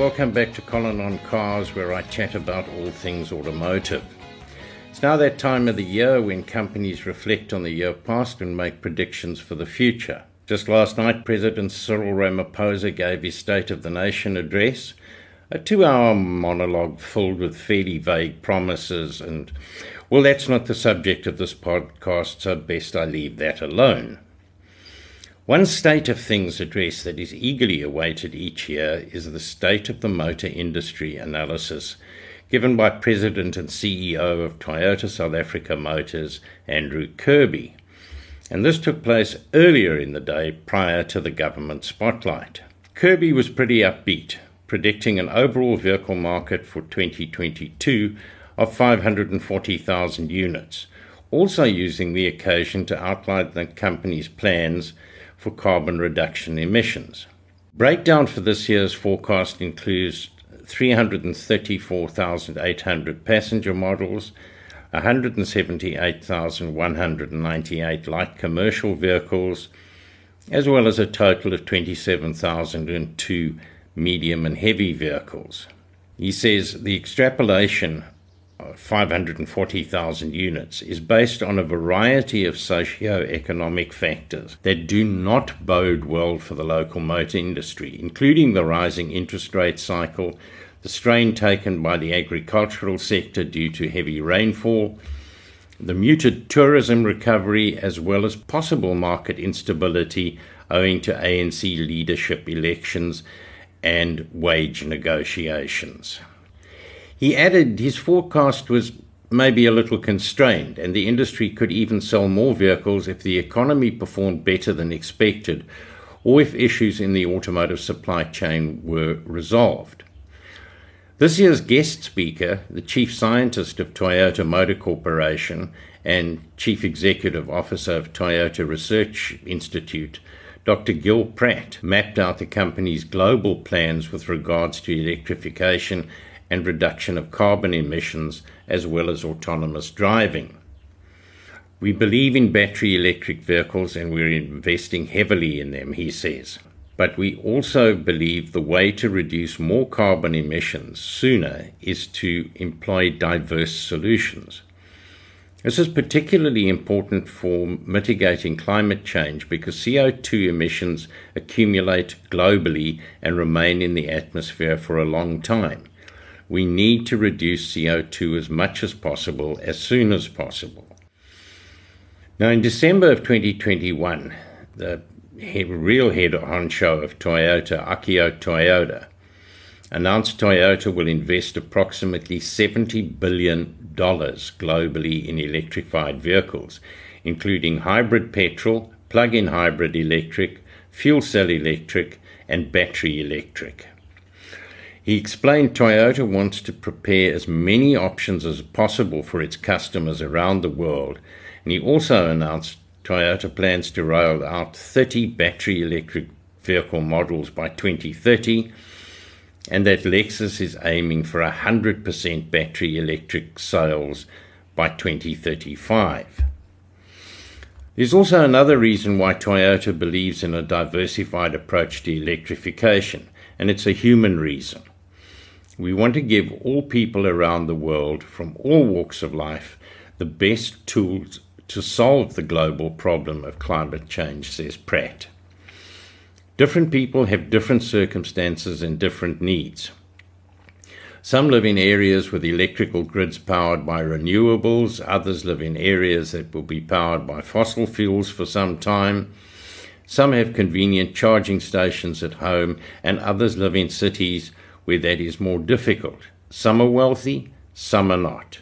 welcome back to Colin on Cars, where I chat about all things automotive. It's now that time of the year when companies reflect on the year past and make predictions for the future. Just last night, President Cyril Ramaphosa gave his State of the Nation address, a two hour monologue filled with fairly vague promises. And, well, that's not the subject of this podcast, so best I leave that alone. One state of things address that is eagerly awaited each year is the State of the Motor Industry analysis given by President and CEO of Toyota South Africa Motors, Andrew Kirby. And this took place earlier in the day prior to the government spotlight. Kirby was pretty upbeat, predicting an overall vehicle market for 2022 of 540,000 units, also using the occasion to outline the company's plans for carbon reduction emissions. Breakdown for this year's forecast includes 334,800 passenger models, 178,198 light commercial vehicles, as well as a total of 27,002 medium and heavy vehicles. He says the extrapolation 540,000 units is based on a variety of socio-economic factors that do not bode well for the local motor industry, including the rising interest rate cycle, the strain taken by the agricultural sector due to heavy rainfall, the muted tourism recovery, as well as possible market instability owing to ANC leadership elections and wage negotiations. He added his forecast was maybe a little constrained, and the industry could even sell more vehicles if the economy performed better than expected, or if issues in the automotive supply chain were resolved. This year's guest speaker, the chief scientist of Toyota Motor Corporation and chief executive officer of Toyota Research Institute, Dr. Gil Pratt, mapped out the company's global plans with regards to electrification and reduction of carbon emissions, as well as autonomous driving. We believe in battery electric vehicles and we're investing heavily in them, he says. But we also believe the way to reduce more carbon emissions sooner is to employ diverse solutions. This is particularly important for mitigating climate change because CO2 emissions accumulate globally and remain in the atmosphere for a long time we need to reduce CO2 as much as possible as soon as possible. Now, in December of 2021, the real head honcho of Toyota, Akio Toyoda, announced Toyota will invest approximately $70 billion globally in electrified vehicles, including hybrid petrol, plug in hybrid electric, fuel cell electric, and battery electric. He explained Toyota wants to prepare as many options as possible for its customers around the world, and he also announced Toyota plans to roll out 30 battery electric vehicle models by 2030, and that Lexus is aiming for 100% battery electric sales by 2035. There's also another reason why Toyota believes in a diversified approach to electrification, and it's a human reason. We want to give all people around the world, from all walks of life, the best tools to solve the global problem of climate change, says Pratt. Different people have different circumstances and different needs. Some live in areas with electrical grids powered by renewables, others live in areas that will be powered by fossil fuels for some time. Some have convenient charging stations at home, and others live in cities where that is more difficult. Some are wealthy, some are not.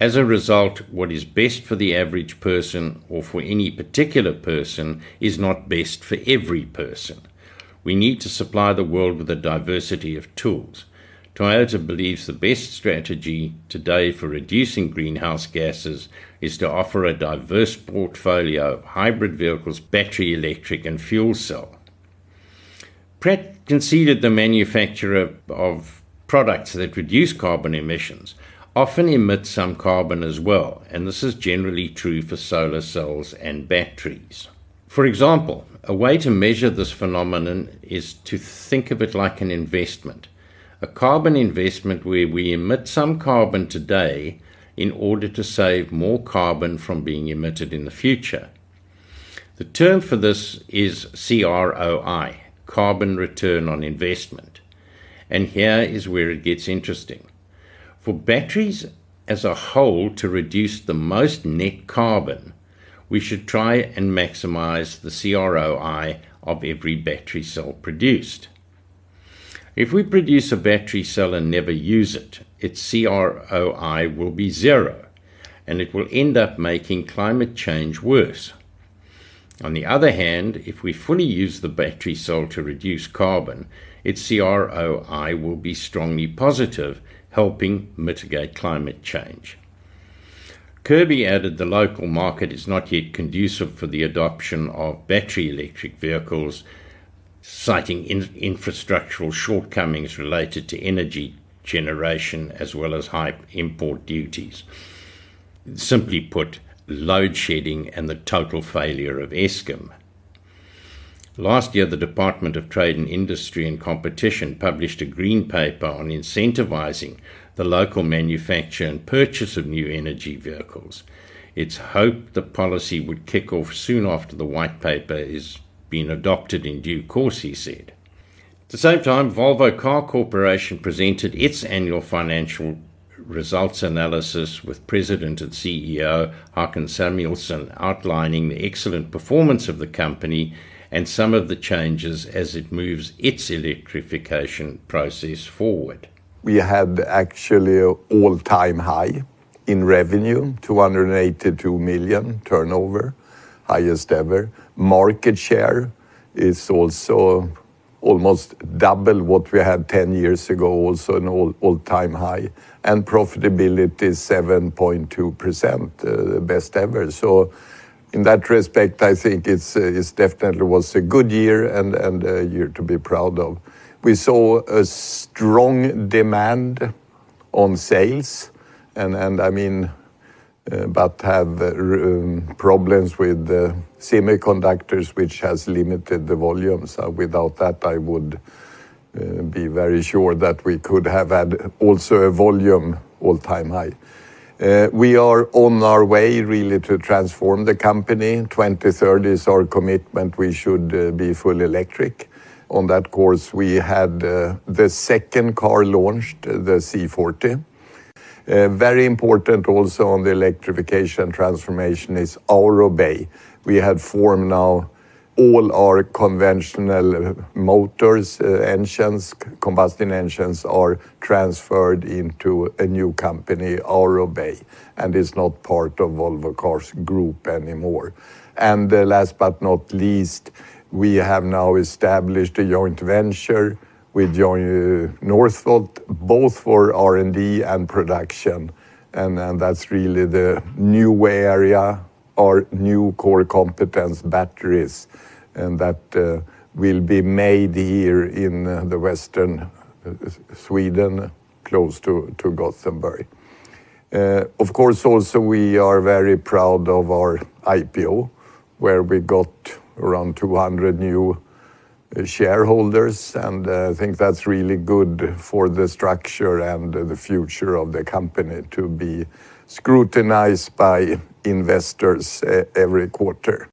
As a result, what is best for the average person or for any particular person is not best for every person. We need to supply the world with a diversity of tools. Toyota believes the best strategy today for reducing greenhouse gases is to offer a diverse portfolio of hybrid vehicles, battery electric, and fuel cell. Pratt conceded the manufacturer of products that reduce carbon emissions often emit some carbon as well, and this is generally true for solar cells and batteries. For example, a way to measure this phenomenon is to think of it like an investment. A carbon investment where we emit some carbon today in order to save more carbon from being emitted in the future. The term for this is CROI, Carbon Return on Investment. And here is where it gets interesting. For batteries as a whole to reduce the most net carbon, we should try and maximize the CROI of every battery cell produced. If we produce a battery cell and never use it, its CROI will be zero, and it will end up making climate change worse. On the other hand, if we fully use the battery cell to reduce carbon, its CROI will be strongly positive, helping mitigate climate change. Kirby added the local market is not yet conducive for the adoption of battery electric vehicles, citing in- infrastructural shortcomings related to energy generation as well as high import duties. Simply put, load shedding and the total failure of Eskom. Last year, the Department of Trade and Industry and Competition published a green paper on incentivizing the local manufacture and purchase of new energy vehicles. It's hoped the policy would kick off soon after the white paper is being adopted in due course, he said. At the same time, Volvo Car Corporation presented its annual financial results analysis with President and CEO Håkan Samuelsson outlining the excellent performance of the company and some of the changes as it moves its electrification process forward we had actually an all-time high in revenue, 282 million turnover, highest ever. Market share is also almost double what we had 10 years ago, also an all-time high. And profitability is 7.2%, uh, the best ever. So in that respect, I think it's uh, definitely was a good year and a year to be proud of. We saw a strong demand on sales, and I mean, Uh, but have uh, um, problems with the semiconductors, which has limited the volumes. Without that, I would uh, be very sure that we could have had also a volume all-time high. We are on our way really to transform the company. 2030 is our commitment. We should be full electric. On that course, we had the second car launched, the C40. Uh, very important also on the electrification transformation is Aurobay. We have formed now all our conventional motors, uh, engines, combustion engines are transferred into a new company, Aurobay, and is not part of Volvo Cars Group anymore. And uh, last but not least, we have now established a joint venture with Northvolt, both for R&D and production. And that's really the new area, our new core competence batteries, and that uh, will be made here in uh, the western uh, Sweden, close to Gothenburg. Of course, also we are very proud of our IPO, where we got around 200 new shareholders, and uh, I think that's really good for the structure and the future of the company to be scrutinized by investors uh, every quarter.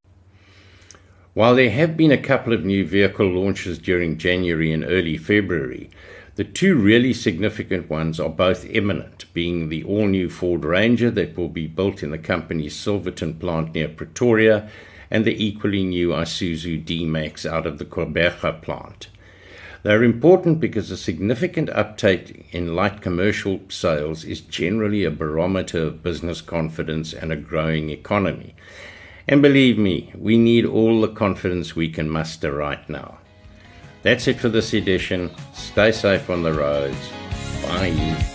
While there have been a couple of new vehicle launches during January and early February, the two really significant ones are both imminent, being the all-new Ford Ranger that will be built in the company's Silverton plant near Pretoria the equally new Isuzu D-Max out of the Gqeberha plant. They're important because a significant uptake in light commercial sales is generally a barometer of business confidence and a growing economy. And believe me, we need all the confidence we can muster right now. That's it for this edition. Stay safe on the roads. Bye.